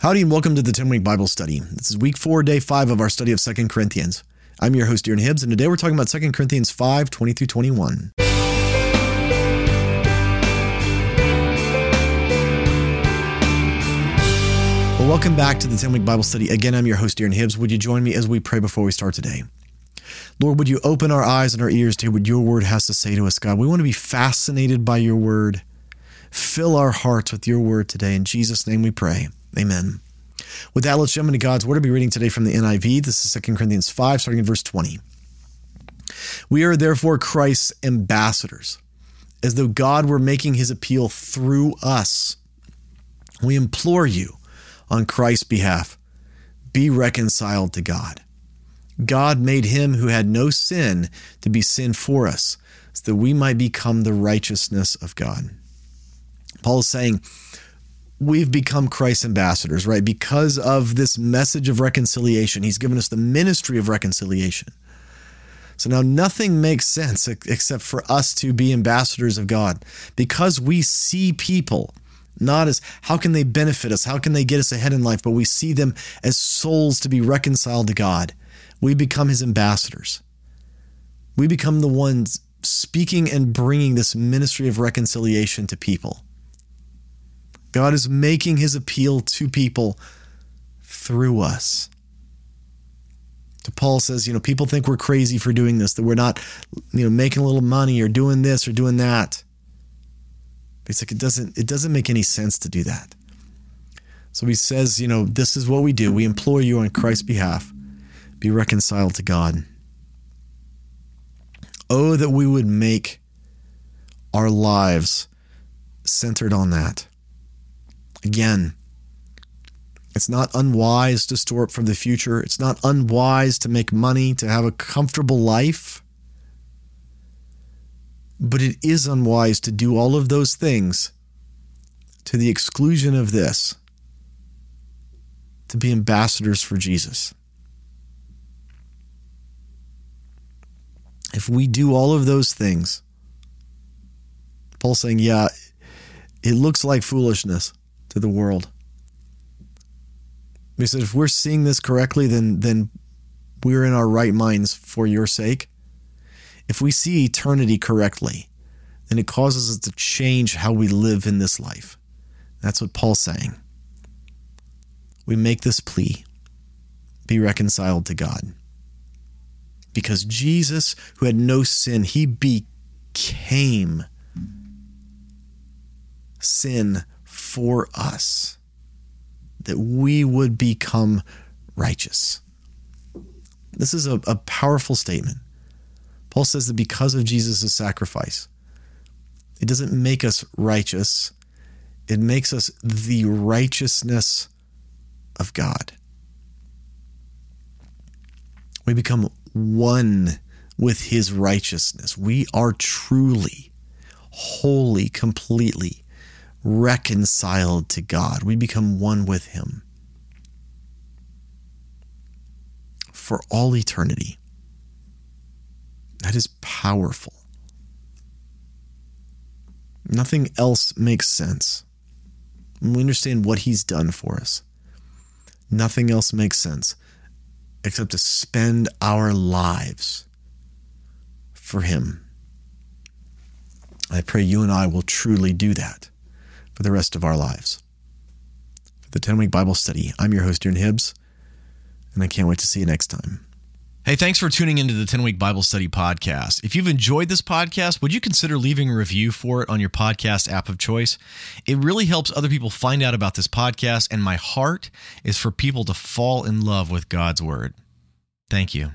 Howdy and welcome to the 10 week Bible study. This is week four, day five of our study of 2 Corinthians. I'm your host, Darren Hibbs, and today we're talking about 2 Corinthians 5 20 through 21. Well, welcome back to the 10 week Bible study. Again, I'm your host, Darren Hibbs. Would you join me as we pray before we start today? Lord, would you open our eyes and our ears to hear what your word has to say to us, God? We want to be fascinated by your word. Fill our hearts with your word today. In Jesus' name we pray. Amen. With that, let's jump into God's word. I'll be reading today from the NIV. This is 2 Corinthians 5, starting in verse 20. We are therefore Christ's ambassadors, as though God were making his appeal through us. We implore you on Christ's behalf be reconciled to God. God made him who had no sin to be sin for us, so that we might become the righteousness of God. Paul is saying, we've become Christ's ambassadors, right? Because of this message of reconciliation, he's given us the ministry of reconciliation. So now nothing makes sense except for us to be ambassadors of God because we see people not as how can they benefit us, how can they get us ahead in life, but we see them as souls to be reconciled to God. We become his ambassadors. We become the ones speaking and bringing this ministry of reconciliation to people. God is making his appeal to people through us. Paul says, you know, people think we're crazy for doing this, that we're not, you know, making a little money or doing this or doing that. It's like it doesn't it doesn't make any sense to do that. So he says, you know, this is what we do. We implore you on Christ's behalf, be reconciled to God. Oh, that we would make our lives centered on that. Again, it's not unwise to store up for the future. It's not unwise to make money, to have a comfortable life. But it is unwise to do all of those things to the exclusion of this to be ambassadors for Jesus. If we do all of those things, Paul's saying, yeah, it looks like foolishness to the world. He said, if we're seeing this correctly, then then we're in our right minds for your sake. If we see eternity correctly, then it causes us to change how we live in this life. That's what Paul's saying. We make this plea be reconciled to God. Because Jesus, who had no sin, he became sin for us, that we would become righteous. This is a, a powerful statement. Paul says that because of Jesus' sacrifice, it doesn't make us righteous, it makes us the righteousness of God. We become one with his righteousness. We are truly, wholly, completely reconciled to God. We become one with Him for all eternity. That is powerful. Nothing else makes sense. When we understand what He's done for us, nothing else makes sense except to spend our lives for Him. I pray you and I will truly do that for the rest of our lives. For the 10 week Bible study, I'm your host, Darren Hibbs, and I can't wait to see you next time. Hey, thanks for tuning into the 10 week Bible study podcast. If you've enjoyed this podcast, would you consider leaving a review for it on your podcast app of choice? It really helps other people find out about this podcast, and my heart is for people to fall in love with God's word. Thank you.